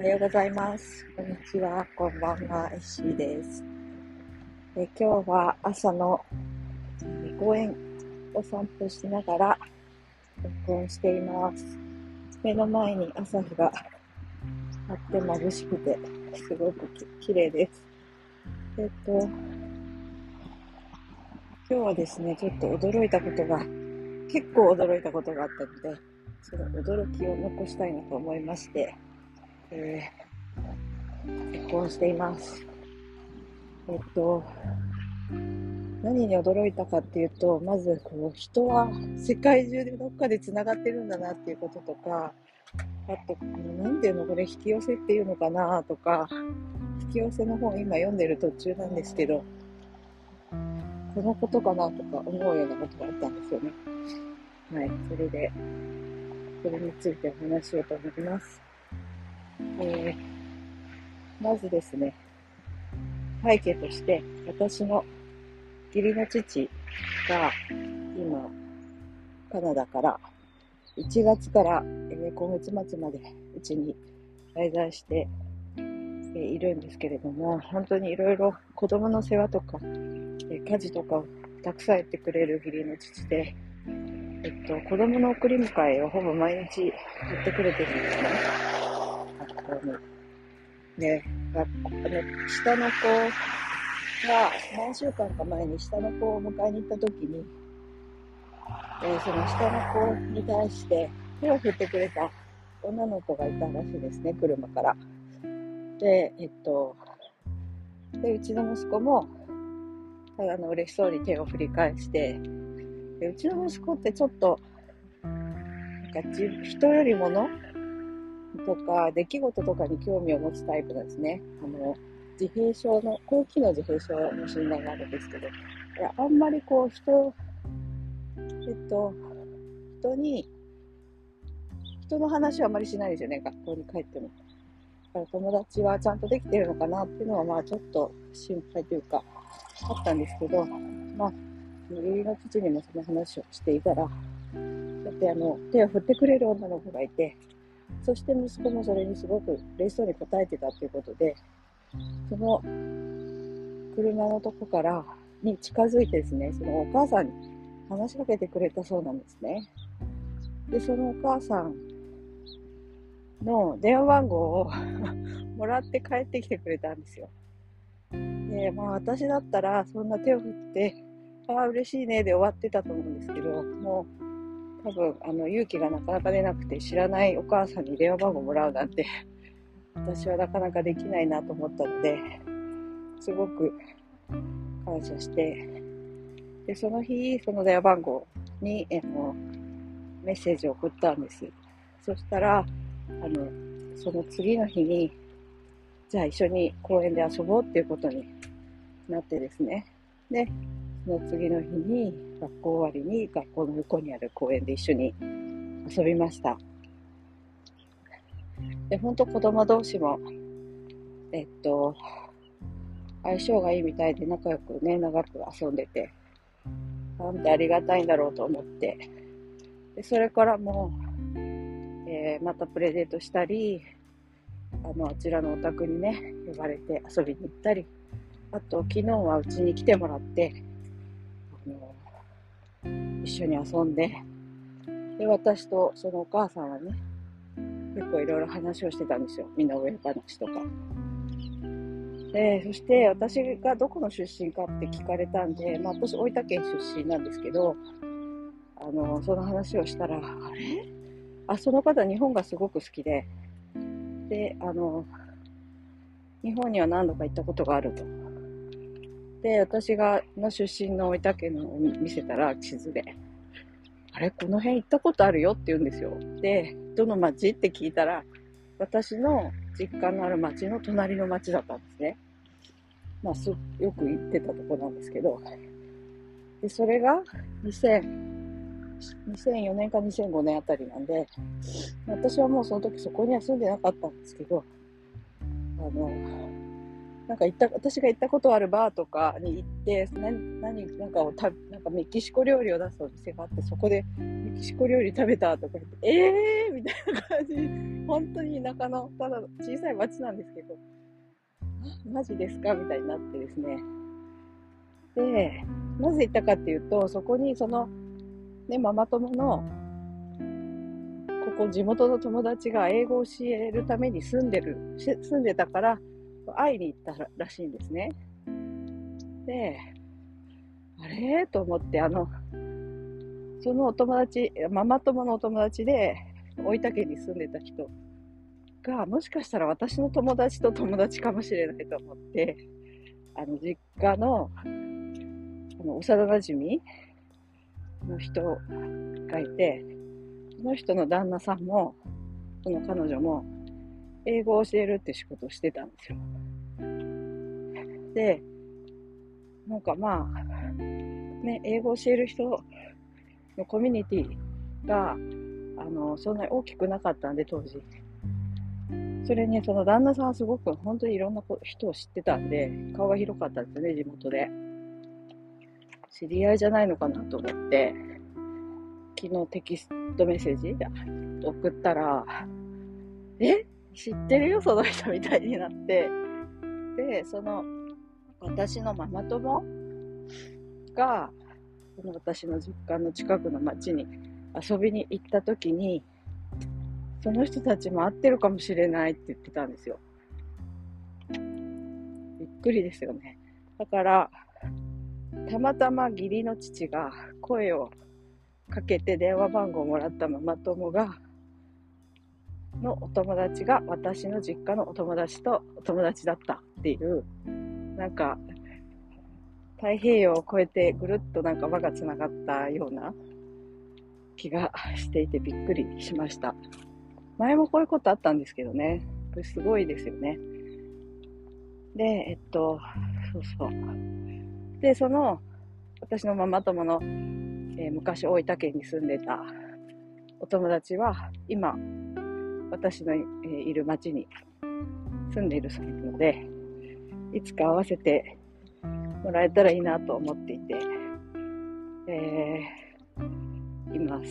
おはようございます。こんにちは。こんばんは。エッシーです。え今日は朝の公園を散歩しながら録音しています。目の前に朝日があって眩しくて、すごく綺麗です。えっと、今日はですね、ちょっと驚いたことが、結構驚いたことがあったので、その驚きを残したいなと思いまして、えー、結婚しています。えっと、何に驚いたかっていうと、まず、こう、人は世界中でどっかで繋がってるんだなっていうこととか、あと、なんていうのこれ、引き寄せっていうのかなとか、引き寄せの本今読んでる途中なんですけど、このことかなとか思うようなことがあったんですよね。はい、それで、それについてお話ししようと思います。えー、まずですね、背景として、私の義理の父が今、カナダから1月から、えー今月末までうちに滞在して、えいるんですけれども、本当にいろいろ子供の世話とか、え家事とかをたくさんやってくれる義理の父で、えっと、子供の送り迎えをほぼ毎日やってくれてるんですね。学校に。で、学校、あの、下の子が何週間か前に下の子を迎えに行った時に、えーその下の子に対して手を振ってくれた女の子がいたらしいですね、車から。で、えっと、で、うちの息子も、あの、嬉しそうに手を振り返して、でうちの息子ってちょっと、なんか人よりものとか、出来事とかに興味を持つタイプなんですね。あの、自閉症の、後期の自閉症の診断があるんですけど、いやあんまりこう、人、えっと、人に、人の話はあまりしないですよね、学校に帰っても。だから友達はちゃんとできてるのかなっていうのは、まあちょっと心配というか、あったんですけど、まあ、義理の父にもその話をしていたら、だってあの、手を振ってくれる女の子がいて、そして息子もそれにすごく嬉しそうに答えてたっていうことで、その車のとこからに近づいてですね、そのお母さんに話しかけてくれたそうなんですね。で、そのお母さんの電話番号を もらって帰ってきてくれたんですよ。で、まあ私だったらそんな手を振って、ああ、嬉しいねで終わってたと思うんですけど、もう多分あの勇気がなかなか出なくて知らないお母さんに電話番号もらうなんて、私はなかなかできないなと思ったので、すごく感謝して、で、その日、その電話番号に、えのメッセージを送ったんです。そしたら、あの、その次の日に、じゃあ一緒に公園で遊ぼうっていうことになってですね。で、その次の日に、学校終わりに学校の横にある公園で一緒に遊びました。で、本当子供同士も、えっと、相性がいいみたいで仲良くね、長く遊んでて、なんてありがたいんだろうと思って、で、それからもう、えーまたプレゼントしたり、あの、あちらのお宅にね、呼ばれて遊びに行ったり、あと、昨日はうちに来てもらって、の、一緒に遊んで、で、私とそのお母さんはね、結構いろいろ話をしてたんですよ。身の上話とか。で、そして私がどこの出身かって聞かれたんで、まあ私大分県出身なんですけど、あの、その話をしたら、あれ？あ、その方日本がすごく好きで、で、あの、日本には何度か行ったことがあると。で、私が、の出身の大分県のを見せたら、地図で、あれ、この辺行ったことあるよって言うんですよ。で、どの町って聞いたら、私の実家のある町の隣の町だったんですね。まあ、すよく行ってたとこなんですけど。で、それが2000、2004年か2005年あたりなんで、私はもうその時そこには住んでなかったんですけど、あの、なんか行った、私が行ったことあるバーとかに行って、何、何、なんかをた、なんかメキシコ料理を出すお店があって、そこでメキシコ料理食べたとか言って、えーみたいな感じ。本当に田舎の、ただ小さい町なんですけど、マジですかみたいになってですね。で、なぜ行ったかっていうと、そこにその、ね、ママ友の、ここ地元の友達が英語を教えるために住んでる、住んでたから、会いに行ったらしいんですね。で、あれ？と思って、あの、そのお友達、ママ友のお友達で、大分県に住んでた人が、もしかしたら私の友達と友達かもしれないと思って、あの、実家の、あの、幼馴染の人がいて、その人の旦那さんも、その彼女も、英語を教えるって仕事をしてたんですよ。で、なんかまあ、ね、英語を教える人のコミュニティが、あの、そんなに大きくなかったんで、当時。それに、その旦那さんはすごく本当にいろんな人を知ってたんで、顔が広かったんですよね、地元で。知り合いじゃないのかなと思って、昨日テキストメッセージ送ったら、え？知ってるよ、その人みたいになって。で、その、私のママ友が、この私の実家の近くの町に遊びに行った時に、その人たちも会ってるかもしれないって言ってたんですよ。びっくりですよね。だから、たまたま義理の父が声をかけて電話番号をもらったママ友が、のお友達が私の実家のお友達とお友達だったっていう、なんか、太平洋を越えてぐるっとなんか輪がつながったような気がしていてびっくりしました。前もこういうことあったんですけどね。これすごいですよね。で、えっと、そうそう。で、その、私のママ友の、えー、昔大分県に住んでたお友達は、今、私の、え、いる町に住んでいるそうなので、いつか会わせてもらえたらいいなと思っていて、えー、います。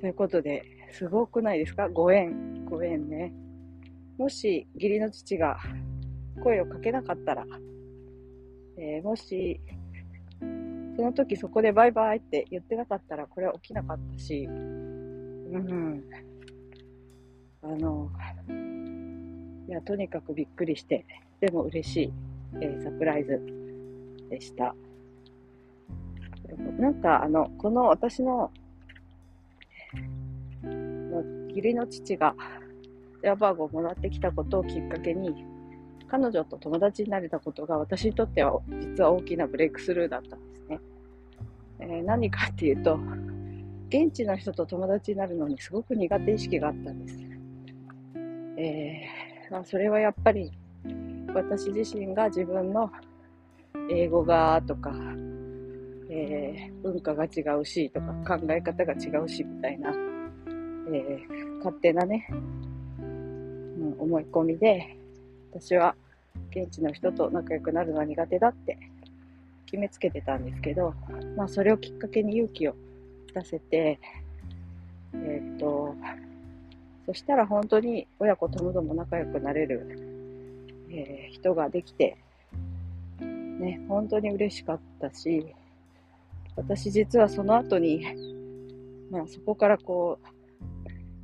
ということで、すごくないですか？ご縁、ご縁ね。もし、義理の父が声をかけなかったら、えー、もし、その時そこでバイバイって言ってなかったら、これは起きなかったし、うん、あの、いや、とにかくびっくりして、でも嬉しい、えー、サプライズでした。なんか、あの、この私の、の義理の父が電話番号をもらってきたことをきっかけに、彼女と友達になれたことが私にとっては実は大きなブレイクスルーだったんですね。えー、何かっていうと、現地の人と友達になるのにすごく苦手意識があったんです。えー、まあ、それはやっぱり私自身が自分の英語がとか、えー、文化が違うしとか考え方が違うしみたいな、えー、勝手なね、うん、思い込みで私は現地の人と仲良くなるのは苦手だって決めつけてたんですけど、まあそれをきっかけに勇気を出せて、えっ、と、そしたら本当に親子ともども仲良くなれる、えー、人ができて、ね、本当に嬉しかったし、私実はその後に、まあそこからこ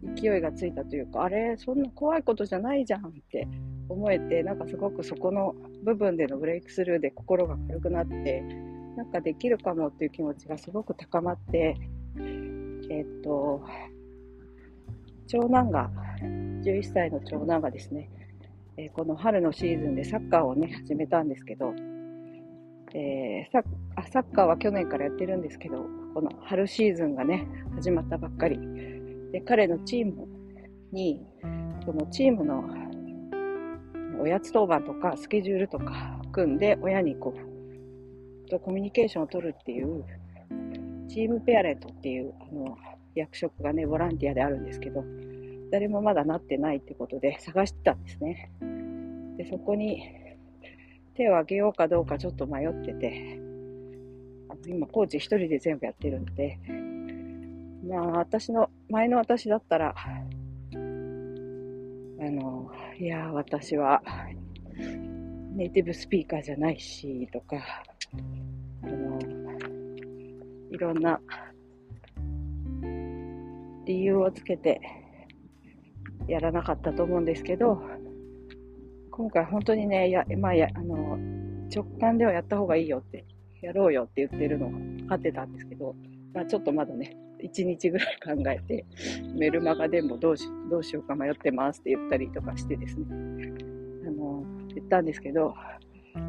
う、勢いがついたというか、あれ、そんな怖いことじゃないじゃんって思えて、なんかすごくそこの部分でのブレイクスルーで心が軽くなって、なんかできるかもっていう気持ちがすごく高まって、えっと、長男が、11歳の長男がですね、えー、この春のシーズンでサッカーをね、始めたんですけど、えー、サあサッカーは去年からやってるんですけど、この春シーズンがね、始まったばっかり。で、彼のチームに、そのチームのおやつ当番とかスケジュールとか組んで親にこう、とコミュニケーションを取るっていう、チームペアレントっていう、あの、役職がね、ボランティアであるんですけど、誰もまだなってないってことで探してたんですね。で、そこに手を挙げようかどうかちょっと迷ってて、あの今コーチ一人で全部やってるんで、まあ私の、前の私だったら、あの、いや、私はネイティブスピーカーじゃないし、とか、あの、いろんな理由をつけてやらなかったと思うんですけど、今回本当にね、や、まあや、あの、直感ではやった方がいいよって、やろうよって言ってるのが分かってたんですけど、まあちょっとまだね、1日ぐらい考えて、メルマガでもどうしどうしようか迷ってますって言ったりとかしてですね、あの、言ったんですけど、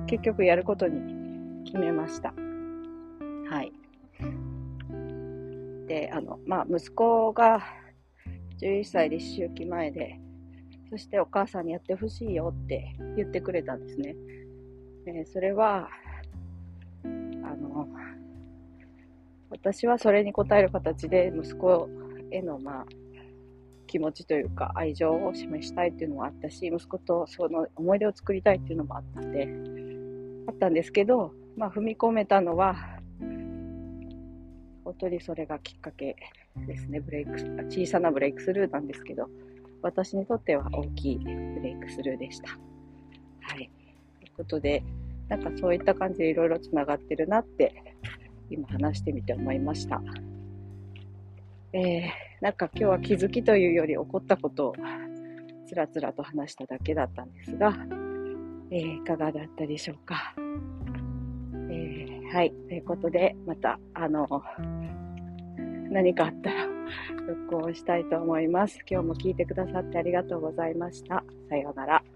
結局やることに決めました。はい。で、あの、まあ、息子が11歳で思春期前で、そしてお母さんにやってほしいよって言ってくれたんですね。えそれは、あの、私はそれに応える形で息子への、まあ、気持ちというか愛情を示したいっていうのもあったし、息子とその思い出を作りたいっていうのもあったんで、あったんですけど、まあ踏み込めたのは、本当にそれがきっかけですね。ブレイク、小さなブレイクスルーなんですけど、私にとっては大きいブレイクスルーでした。はい。ということで、なんかそういった感じでいろいろつながってるなって、今話してみて思いました。えー、なんか今日は気づきというより起こったことをつらつらと話しただけだったんですが、えー、いかがだったでしょうか。はい。ということで、また、あの、何かあったら、復興したいと思います。今日も聞いてくださってありがとうございました。さようなら。